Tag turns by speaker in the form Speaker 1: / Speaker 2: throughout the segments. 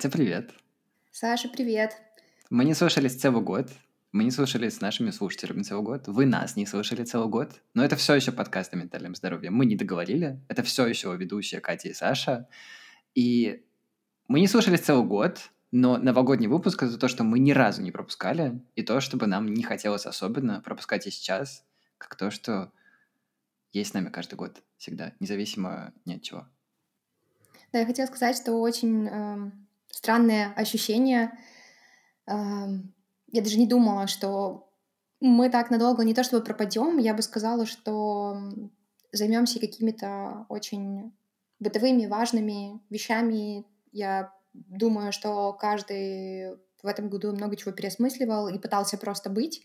Speaker 1: Катя, привет.
Speaker 2: Саша, привет.
Speaker 1: Мы не слушались целый год. Мы не слушались с нашими слушателями целый год. Вы нас не слушали целый год. Но это все еще подкаст о ментальном здоровье. Мы не договорили. Это все еще ведущие Катя и Саша. И мы не слушались целый год, но новогодний выпуск — это то, что мы ни разу не пропускали, и то, чтобы нам не хотелось особенно пропускать и сейчас, как то, что есть с нами каждый год всегда, независимо ни от чего.
Speaker 2: Да, я хотела сказать, что очень э, странное ощущение. Э, я даже не думала, что мы так надолго не то чтобы пропадем, я бы сказала, что займемся какими-то очень бытовыми важными вещами. Я думаю, что каждый в этом году много чего переосмысливал и пытался просто быть.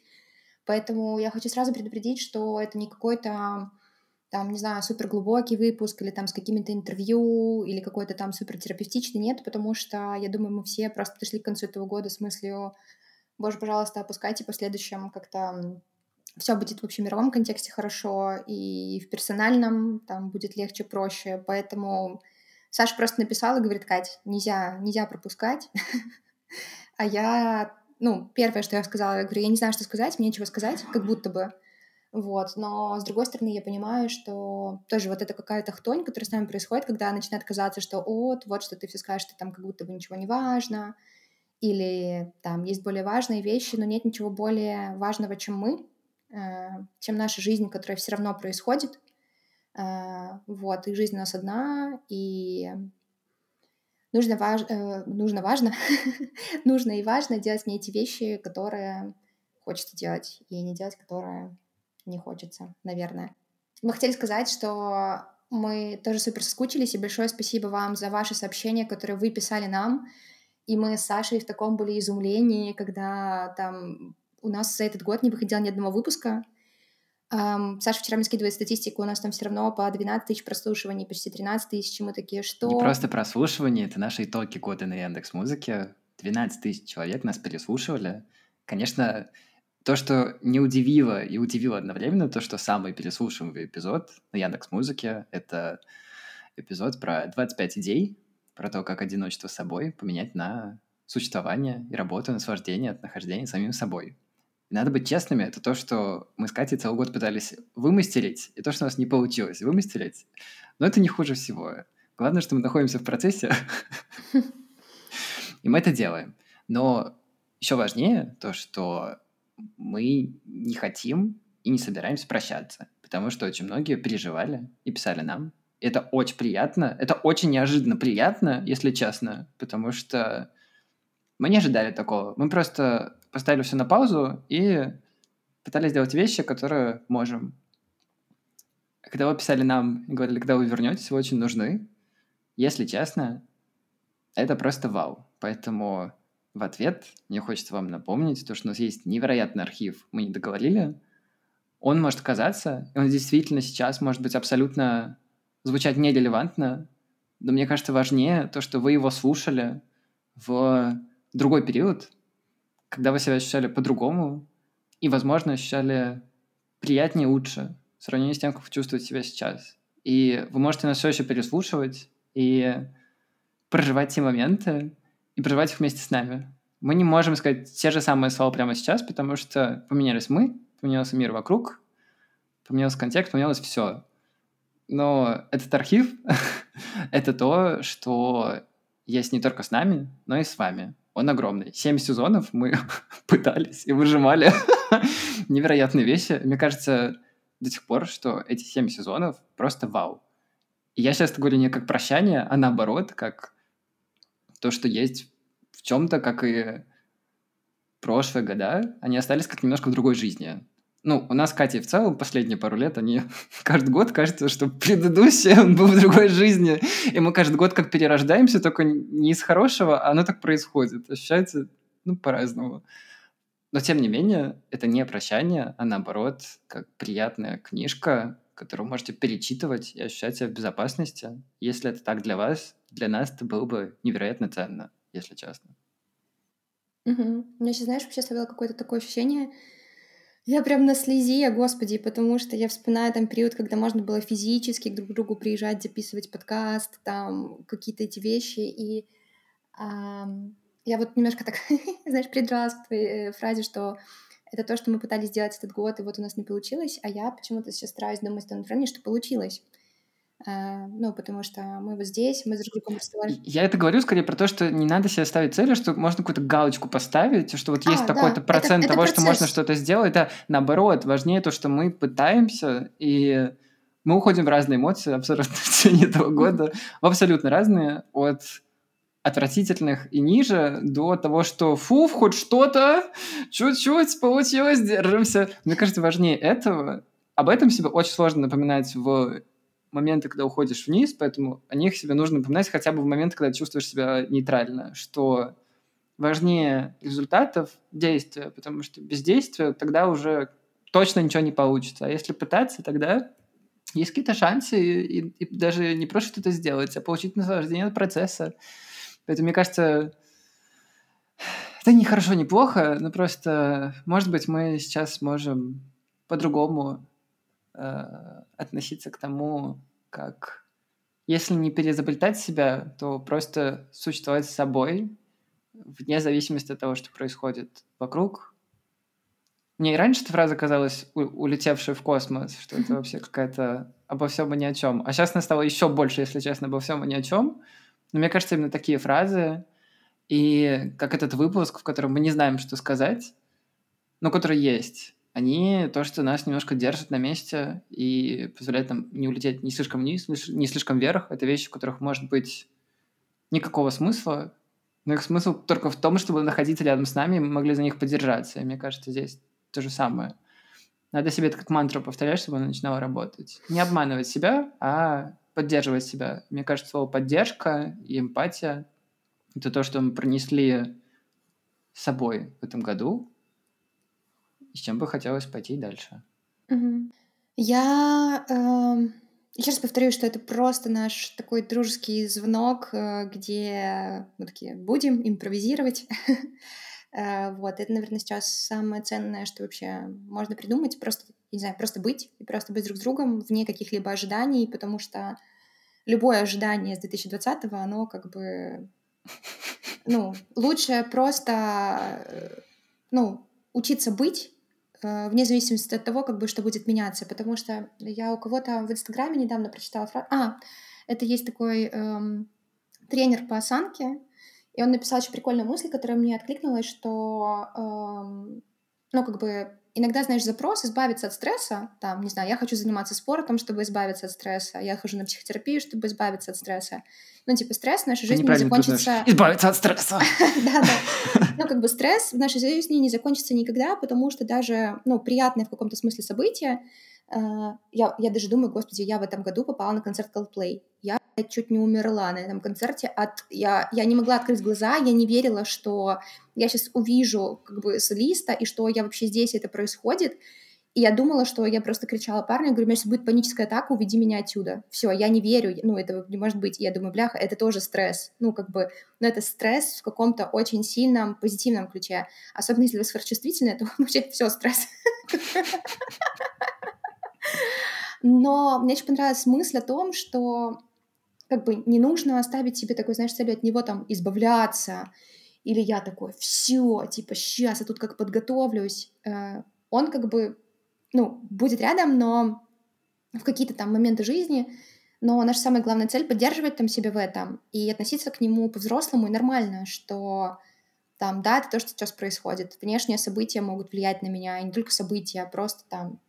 Speaker 2: Поэтому я хочу сразу предупредить, что это не какой-то там, не знаю, супер глубокий выпуск или там с какими-то интервью или какой-то там супер терапевтичный, нет, потому что, я думаю, мы все просто подошли к концу этого года с мыслью, боже, пожалуйста, опускайте в последующем как-то все будет в общемировом контексте хорошо, и в персональном там будет легче, проще, поэтому Саша просто написала и говорит, Кать, нельзя, нельзя пропускать, а я, ну, первое, что я сказала, я говорю, я не знаю, что сказать, мне нечего сказать, как будто бы, вот, но с другой стороны я понимаю, что тоже вот это какая-то хтонь, которая с нами происходит, когда начинает казаться, что вот, вот что ты все скажешь, что там как будто бы ничего не важно, или там есть более важные вещи, но нет ничего более важного, чем мы, э, чем наша жизнь, которая все равно происходит. Э, вот, и жизнь у нас одна, и нужно, важ... Э, нужно важно, нужно и важно делать не эти вещи, которые хочется делать, и не делать, которые не хочется, наверное. Мы хотели сказать, что мы тоже супер соскучились, и большое спасибо вам за ваши сообщения, которые вы писали нам. И мы с Сашей в таком были изумлении, когда там у нас за этот год не выходило ни одного выпуска. Um, Саша вчера мне скидывает статистику, у нас там все равно по 12 тысяч прослушиваний, почти 13 тысяч, мы такие, что...
Speaker 1: Не просто прослушивание, это наши итоги года на Яндекс Музыке. 12 тысяч человек нас переслушивали. Конечно, то, что не удивило и удивило одновременно, то, что самый переслушиваемый эпизод на Яндекс Музыке — это эпизод про 25 идей, про то, как одиночество с собой поменять на существование и работу, наслаждение от нахождения самим собой. И надо быть честными, это то, что мы с Катей целый год пытались вымастерить, и то, что у нас не получилось вымастерить. Но это не хуже всего. Главное, что мы находимся в процессе, и мы это делаем. Но еще важнее то, что мы не хотим и не собираемся прощаться, потому что очень многие переживали и писали нам. Это очень приятно, это очень неожиданно приятно, если честно, потому что мы не ожидали такого. Мы просто поставили все на паузу и пытались сделать вещи, которые можем. Когда вы писали нам и говорили, когда вы вернетесь, вы очень нужны, если честно, это просто вау. Поэтому в ответ мне хочется вам напомнить, то, что у нас есть невероятный архив, мы не договорили. Он может казаться, и он действительно сейчас может быть абсолютно звучать нерелевантно, но мне кажется важнее то, что вы его слушали в другой период, когда вы себя ощущали по-другому и, возможно, ощущали приятнее, лучше в сравнении с тем, как вы чувствуете себя сейчас. И вы можете нас все еще переслушивать и проживать те моменты, и проживать их вместе с нами. Мы не можем сказать те же самые слова прямо сейчас, потому что поменялись мы, поменялся мир вокруг, поменялся контекст, поменялось все. Но этот архив — это то, что есть не только с нами, но и с вами. Он огромный. Семь сезонов мы пытались и выжимали невероятные вещи. Мне кажется до сих пор, что эти семь сезонов просто вау. И я сейчас говорю не как прощание, а наоборот, как то, что есть в чем-то, как и прошлые года, они остались как немножко в другой жизни. Ну, у нас, Катя, в целом последние пару лет, они каждый год кажется, что предыдущий он был в другой жизни, и мы каждый год как перерождаемся, только не из хорошего, а оно так происходит. Ощущается, ну, по-разному. Но, тем не менее, это не прощание, а наоборот, как приятная книжка, которую можете перечитывать и ощущать себя в безопасности. Если это так для вас, для нас это было бы невероятно ценно, если честно.
Speaker 2: Угу. Мне сейчас, знаешь, вообще оставило какое-то такое ощущение, Я прям на слезе, господи, потому что я вспоминаю там период, когда можно было физически друг к другу приезжать, записывать подкаст, там какие-то эти вещи, и ам, я вот немножко так, знаешь, придралась к твоей э, фразе, что это то, что мы пытались сделать этот год, и вот у нас не получилось, а я почему-то сейчас стараюсь думать в том направлении, что получилось. А, ну, потому что мы вот здесь, мы с друг другом
Speaker 1: разговариваем. Я это говорю скорее про то, что не надо себе ставить цели, что можно какую-то галочку поставить, что вот есть а, такой-то да. процент это, того, это что можно что-то сделать. Это наоборот, важнее то, что мы пытаемся, и мы уходим в разные эмоции абсолютно в течение этого года, в абсолютно разные, от отвратительных и ниже до того, что фу, хоть что-то, чуть-чуть получилось, держимся. Мне кажется, важнее этого. Об этом себе очень сложно напоминать в моменты, когда уходишь вниз, поэтому о них себе нужно напоминать хотя бы в моменты, когда чувствуешь себя нейтрально, что важнее результатов действия, потому что без действия тогда уже точно ничего не получится. А если пытаться, тогда есть какие-то шансы и, и, и даже не просто что-то сделать, а получить наслаждение от процесса. Поэтому, мне кажется, это не хорошо, не плохо, но просто, может быть, мы сейчас можем по-другому э, относиться к тому, как если не переизобретать себя, то просто существовать с собой, вне зависимости от того, что происходит вокруг. Мне и раньше эта фраза казалась улетевшей в космос, что это вообще какая-то обо всем и ни о чем. А сейчас она стала еще больше, если честно, обо всем и ни о чем. Но мне кажется, именно такие фразы, и как этот выпуск, в котором мы не знаем, что сказать, но который есть, они то, что нас немножко держат на месте и позволяют нам не улететь не слишком вниз, не слишком вверх. Это вещи, в которых может быть никакого смысла, но их смысл только в том, чтобы находиться рядом с нами, мы могли за них поддержаться. И мне кажется, здесь то же самое. Надо себе это как мантру повторять, чтобы оно начинало работать. Не обманывать себя, а поддерживать себя. Мне кажется, слово «поддержка» и «эмпатия» — это то, что мы пронесли с собой в этом году, и с чем бы хотелось пойти дальше?
Speaker 2: Мгм. Я, эм, еще повторю, что это просто наш такой дружеский звонок, э, где мы такие будем импровизировать. Э, вот, это, наверное, сейчас самое ценное, что вообще можно придумать. Просто, не знаю, просто быть и просто быть друг с другом вне каких-либо ожиданий, потому что любое ожидание с 2020-го, оно как бы, ну, лучше просто, э, ну, учиться быть Э, вне зависимости от того, как бы что будет меняться. Потому что я у кого-то в Инстаграме недавно прочитала фразу. А, это есть такой эм, тренер по осанке, и он написал очень прикольную мысль, которая мне откликнулась, что, эм, ну, как бы иногда, знаешь, запрос избавиться от стресса, там, не знаю, я хочу заниматься спортом, чтобы избавиться от стресса, я хожу на психотерапию, чтобы избавиться от стресса. Ну, типа, стресс в нашей жизни не закончится...
Speaker 1: Избавиться от стресса!
Speaker 2: Да-да. Ну, как бы стресс в нашей жизни не закончится никогда, потому что даже, ну, приятное в каком-то смысле событие, я, я даже думаю, господи, я в этом году попала на концерт Coldplay. Я чуть не умерла на этом концерте. От... Я, я не могла открыть глаза, я не верила, что я сейчас увижу как бы солиста, и что я вообще здесь, это происходит. И я думала, что я просто кричала парню, говорю, если будет паническая атака, уведи меня отсюда. Все, я не верю, ну, этого не может быть. И я думаю, бляха, это тоже стресс. Ну, как бы, но это стресс в каком-то очень сильном, позитивном ключе. Особенно если вы сверхчувствительны, то вообще все стресс. Но мне очень понравилась мысль о том, что как бы не нужно оставить себе такой, знаешь, целью от него там избавляться, или я такой, все, типа, сейчас я тут как подготовлюсь. Э, он как бы ну, будет рядом, но в какие-то там моменты жизни, но наша самая главная цель — поддерживать там себя в этом и относиться к нему по-взрослому и нормально, что там, да, это то, что сейчас происходит. Внешние события могут влиять на меня, и не только события, а просто там,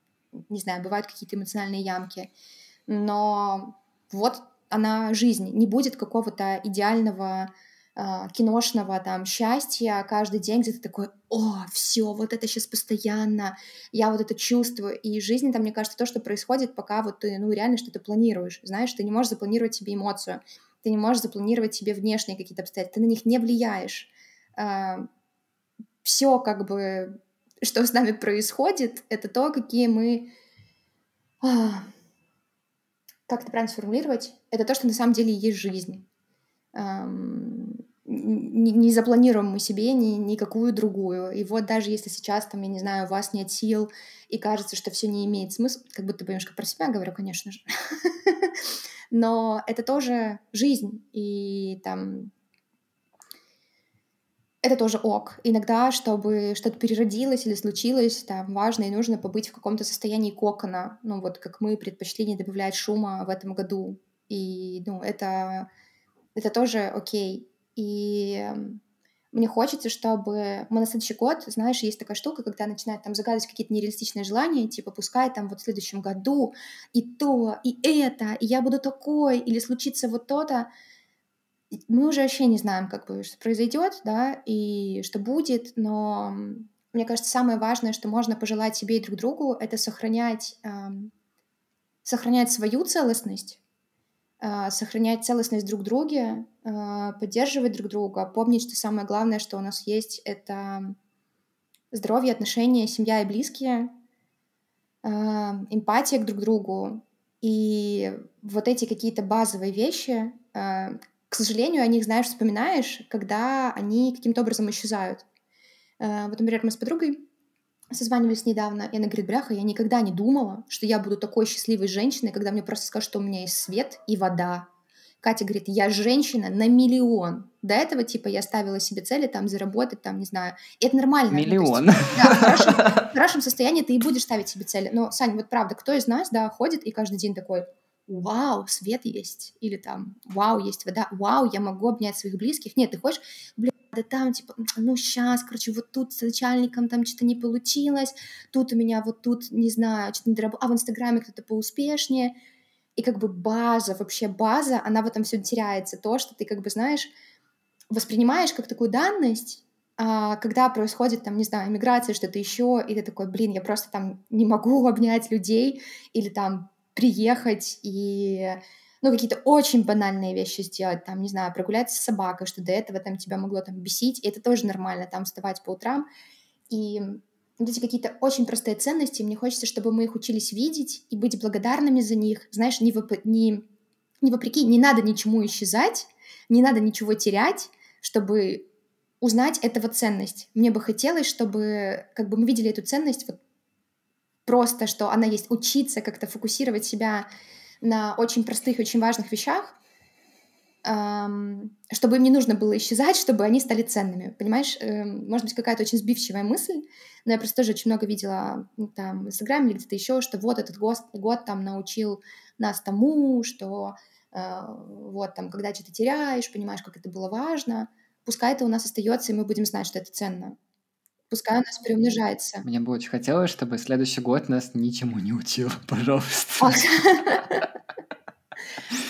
Speaker 2: не знаю, бывают какие-то эмоциональные ямки. Но вот она жизнь. Не будет какого-то идеального а, киношного там счастья каждый день, где ты такой, о, все, вот это сейчас постоянно, я вот это чувствую. И жизнь там, мне кажется, то, что происходит, пока вот ты, ну, реально что-то планируешь. Знаешь, ты не можешь запланировать себе эмоцию, ты не можешь запланировать себе внешние какие-то обстоятельства, ты на них не влияешь. А, все как бы, что с нами происходит, это то, какие мы... А, как это правильно сформулировать? Это то, что на самом деле есть жизнь не, не запланируем мы себе ни, никакую другую. И вот даже если сейчас, там, я не знаю, у вас нет сил, и кажется, что все не имеет смысла, как будто бы немножко про себя говорю, конечно же, но это тоже жизнь, и там это тоже ок. Иногда, чтобы что-то переродилось или случилось, там важно и нужно побыть в каком-то состоянии кокона. Ну, вот как мы предпочли не добавлять шума в этом году. И, ну, это, это тоже окей. И мне хочется, чтобы мы на следующий год, знаешь, есть такая штука, когда начинают там загадывать какие-то нереалистичные желания, типа, пускай там вот в следующем году и то, и это, и я буду такой, или случится вот то-то. Мы уже вообще не знаем, как бы, что произойдет, да, и что будет, но мне кажется, самое важное, что можно пожелать себе и друг другу, это сохранять, эм, сохранять свою целостность, э, сохранять целостность друг друге, э, поддерживать друг друга, помнить, что самое главное, что у нас есть, это здоровье, отношения, семья и близкие, э, эмпатия к друг другу. И вот эти какие-то базовые вещи, э, к сожалению, о них, знаешь, вспоминаешь, когда они каким-то образом исчезают. Э, вот, например, мы с подругой созванивались недавно, и она говорит, бляха, я никогда не думала, что я буду такой счастливой женщиной, когда мне просто скажут, что у меня есть свет и вода. Катя говорит, я женщина на миллион. До этого, типа, я ставила себе цели там заработать, там, не знаю. И это нормально.
Speaker 1: Миллион.
Speaker 2: Ну, есть, да, в хорошем, в хорошем состоянии ты и будешь ставить себе цели. Но, Саня, вот правда, кто из нас, да, ходит и каждый день такой, вау, свет есть, или там, вау, есть вода, вау, я могу обнять своих близких. Нет, ты хочешь, блин, да там, типа, ну, сейчас, короче, вот тут с начальником там что-то не получилось, тут у меня вот тут, не знаю, что-то не доработало, а в Инстаграме кто-то поуспешнее, и как бы база, вообще база, она в этом все теряется, то, что ты как бы, знаешь, воспринимаешь как такую данность, а когда происходит, там, не знаю, миграция, что-то еще, и ты такой, блин, я просто там не могу обнять людей, или там приехать и ну, какие-то очень банальные вещи сделать, там, не знаю, прогуляться с собакой, что до этого там тебя могло там бесить, и это тоже нормально, там, вставать по утрам, и вот эти какие-то очень простые ценности, мне хочется, чтобы мы их учились видеть и быть благодарными за них, знаешь, не, воп... не... не вопреки, не надо ничему исчезать, не надо ничего терять, чтобы узнать этого ценность. Мне бы хотелось, чтобы как бы мы видели эту ценность вот просто, что она есть, учиться как-то фокусировать себя на очень простых, очень важных вещах, чтобы им не нужно было исчезать, чтобы они стали ценными. Понимаешь, эм, может быть, какая-то очень сбивчивая мысль, но я просто тоже очень много видела там в Инстаграме или где-то еще, что вот этот год, год там научил нас тому, что э, вот там, когда что-то теряешь, понимаешь, как это было важно, пускай это у нас остается, и мы будем знать, что это ценно. Пускай у нас приумножается.
Speaker 1: Мне бы очень хотелось, чтобы следующий год нас ничему не учил, пожалуйста.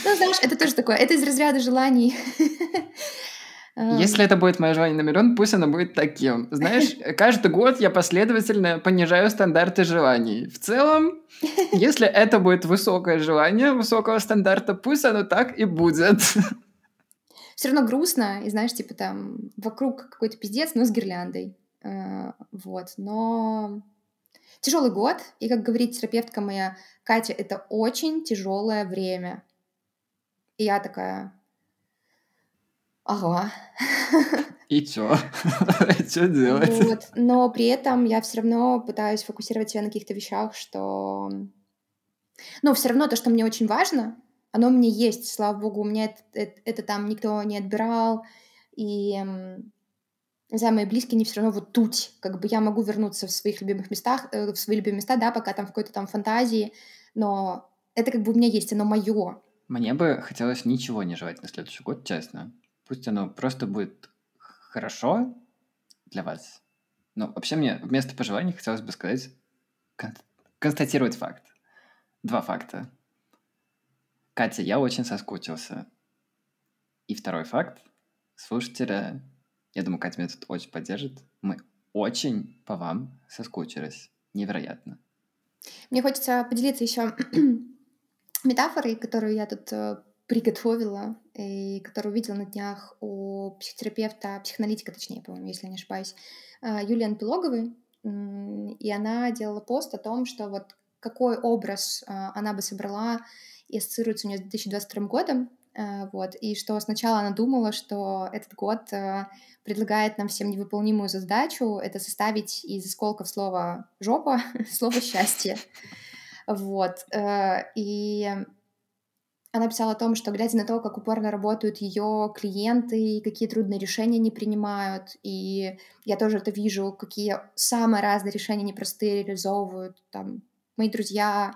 Speaker 2: Ну, знаешь, это тоже такое, это из разряда желаний.
Speaker 1: Если это будет мое желание на миллион, пусть оно будет таким. Знаешь, каждый год я последовательно понижаю стандарты желаний. В целом, если это будет высокое желание, высокого стандарта, пусть оно так и будет.
Speaker 2: Все равно грустно, и знаешь, типа там вокруг какой-то пиздец, но с гирляндой. Э, вот, но тяжелый год, и, как говорит терапевтка моя Катя, это очень тяжелое время. И я такая, ага.
Speaker 1: И чё? Что делать?
Speaker 2: Вот. Но при этом я все равно пытаюсь фокусировать себя на каких-то вещах, что... Ну, все равно то, что мне очень важно, оно мне есть, слава богу, у меня это, это, это там никто не отбирал, и мои близкие, не все равно вот тут, как бы я могу вернуться в своих любимых местах, э, в свои любимые места, да, пока там в какой-то там фантазии, но это как бы у меня есть, оно мое.
Speaker 1: Мне бы хотелось ничего не желать на следующий год, честно. Пусть оно просто будет хорошо для вас. Но вообще мне вместо пожеланий хотелось бы сказать, кон- констатировать факт. Два факта. Катя, я очень соскучился. И второй факт. Слушателя я думаю, Катя меня тут очень поддержит. Мы очень по вам соскучились. Невероятно.
Speaker 2: Мне хочется поделиться еще метафорой, которую я тут э, приготовила и которую увидела на днях у психотерапевта, психоаналитика, точнее, по-моему, если не ошибаюсь, э, Юлиан Пилоговой. И она делала пост о том, что вот какой образ э, она бы собрала и ассоциируется у нее с 2022 годом, вот, и что сначала она думала, что этот год э, предлагает нам всем невыполнимую задачу — это составить из осколков слова «жопа» слово «счастье». Вот, э, и она писала о том, что, глядя на то, как упорно работают ее клиенты, какие трудные решения они принимают, и я тоже это вижу, какие самые разные решения непростые реализовывают там мои друзья,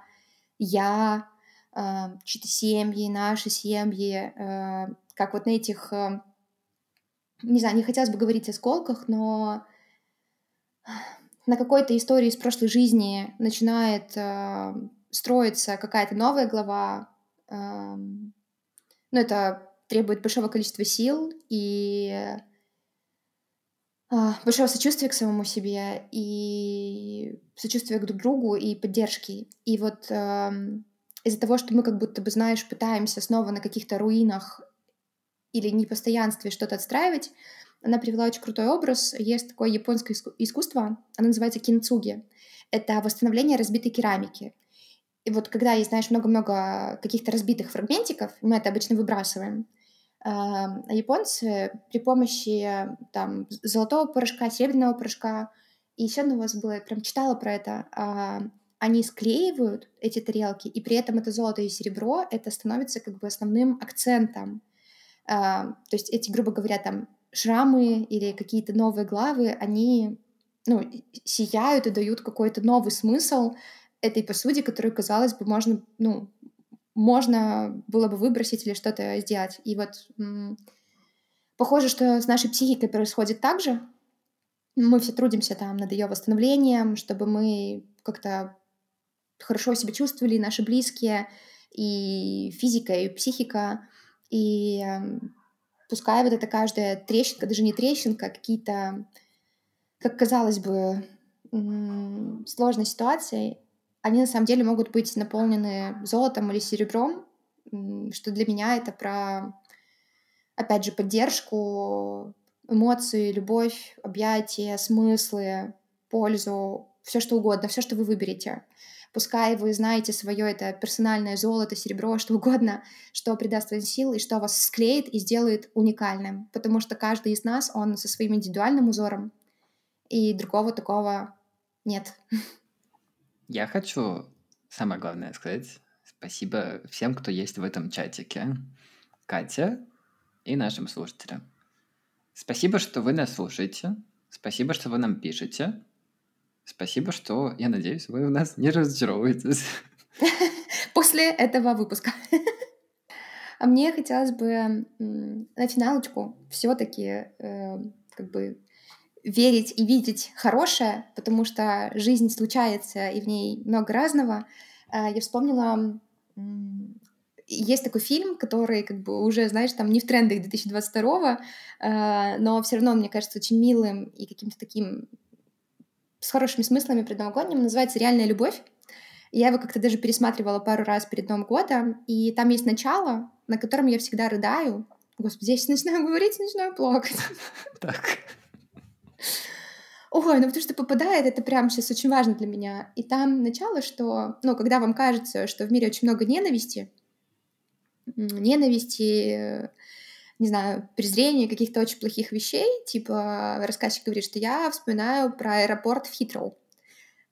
Speaker 2: я, э, чьи-то семьи, наши семьи, э, как вот на этих, э, не знаю, не хотелось бы говорить о сколках, но на какой-то истории из прошлой жизни начинает э, строиться какая-то новая глава, э, ну, это требует большого количества сил и а, большого сочувствия к самому себе и сочувствия к друг другу и поддержки. И вот из-за того, что мы как будто бы, знаешь, пытаемся снова на каких-то руинах или непостоянстве что-то отстраивать, она привела очень крутой образ. Есть такое японское искусство, оно называется кинцуги. Это восстановление разбитой керамики. И вот когда есть, знаешь, много-много каких-то разбитых фрагментиков, мы это обычно выбрасываем, а японцы при помощи там золотого порошка, серебряного порошка, и еще одно у вас было, я прям читала про это, а, они склеивают эти тарелки, и при этом это золото и серебро, это становится как бы основным акцентом. А, то есть эти, грубо говоря, там шрамы или какие-то новые главы, они ну, сияют и дают какой-то новый смысл этой посуде, которую, казалось бы, можно ну, можно было бы выбросить или что-то сделать. И вот похоже, что с нашей психикой происходит так же. Мы все трудимся там над ее восстановлением, чтобы мы как-то хорошо себя чувствовали, наши близкие, и физика, и психика. И пускай вот эта каждая трещинка, даже не трещинка, а какие-то, как казалось бы, сложные ситуации, они на самом деле могут быть наполнены золотом или серебром, что для меня это про, опять же, поддержку, эмоции, любовь, объятия, смыслы, пользу, все что угодно, все, что вы выберете. Пускай вы знаете свое это персональное золото, серебро, что угодно, что придаст вам сил и что вас склеит и сделает уникальным. Потому что каждый из нас, он со своим индивидуальным узором, и другого такого нет.
Speaker 1: Я хочу, самое главное сказать, спасибо всем, кто есть в этом чатике. Катя и нашим слушателям. Спасибо, что вы нас слушаете. Спасибо, что вы нам пишете. Спасибо, что, я надеюсь, вы у нас не разочаровываетесь.
Speaker 2: После этого выпуска. А мне хотелось бы на финалочку все-таки э, как бы верить и видеть хорошее, потому что жизнь случается, и в ней много разного. А, я вспомнила, есть такой фильм, который как бы уже, знаешь, там не в трендах 2022, а, но все равно, мне кажется, очень милым и каким-то таким с хорошими смыслами предновогодним. Называется «Реальная любовь». Я его как-то даже пересматривала пару раз перед Новым годом, и там есть начало, на котором я всегда рыдаю. Господи, я сейчас начинаю говорить, начинаю плакать. Так. Ой, ну потому что попадает, это прям сейчас очень важно для меня. И там начало, что, ну, когда вам кажется, что в мире очень много ненависти, ненависти, не знаю, презрения, каких-то очень плохих вещей, типа рассказчик говорит, что я вспоминаю про аэропорт в Хитроу.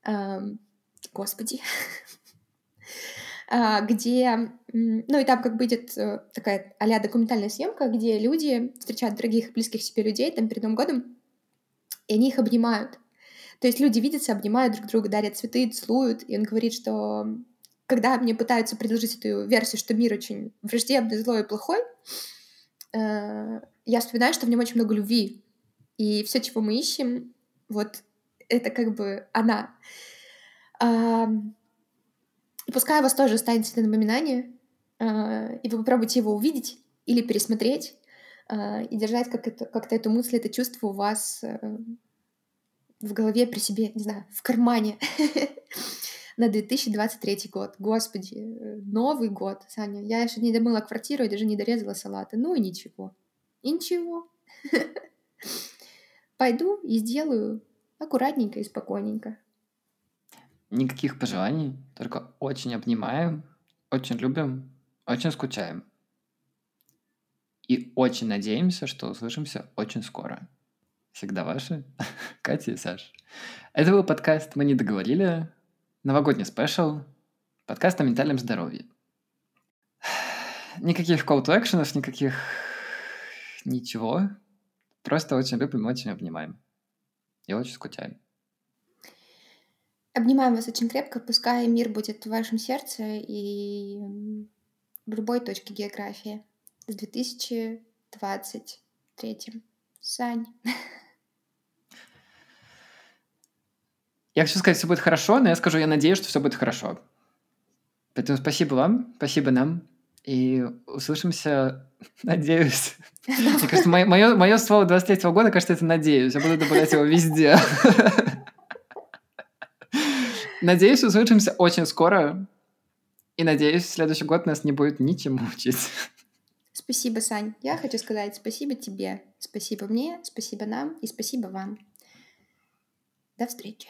Speaker 2: Эм, господи. А, где, ну и там как бы идет э, такая а документальная съемка, где люди встречают дорогих, близких себе людей там перед Новым годом, и они их обнимают. То есть люди видятся, обнимают друг друга, дарят цветы, целуют, и он говорит, что когда мне пытаются предложить эту версию, что мир очень враждебный, злой и плохой, э, я вспоминаю, что в нем очень много любви. И все, чего мы ищем, вот это как бы она. И пускай у вас тоже останется это напоминание, э, и вы попробуйте его увидеть или пересмотреть, а, и держать как это, как-то эту мысль, это чувство у вас э, в голове при себе, не знаю, в кармане на 2023 год. Господи, э, Новый год, Саня. Я еще не домыла квартиру и даже не дорезала салаты. Ну и ничего. И ничего. Пойду и сделаю аккуратненько и спокойненько.
Speaker 1: Никаких пожеланий, только очень обнимаем, очень любим, очень скучаем. И очень надеемся, что услышимся очень скоро. Всегда ваши Катя и Саша. Это был подкаст «Мы не договорили». Новогодний спешл. Подкаст о ментальном здоровье. Никаких call to actions, никаких ничего. Просто очень любим, очень обнимаем. И очень скучаем.
Speaker 2: Обнимаем вас очень крепко, пускай мир будет в вашем сердце и в любой точке географии. С 2023. Сань.
Speaker 1: Я хочу сказать, все будет хорошо, но я скажу, я надеюсь, что все будет хорошо. Поэтому спасибо вам, спасибо нам. И услышимся, надеюсь. Мне кажется, мое, мое, слово 23 года, кажется, это надеюсь. Я буду добавлять его везде. Надеюсь, услышимся очень скоро. И надеюсь, следующий год нас не будет ничем учить.
Speaker 2: Спасибо, Сань. Я хочу сказать спасибо тебе, спасибо мне, спасибо нам и спасибо вам. До встречи.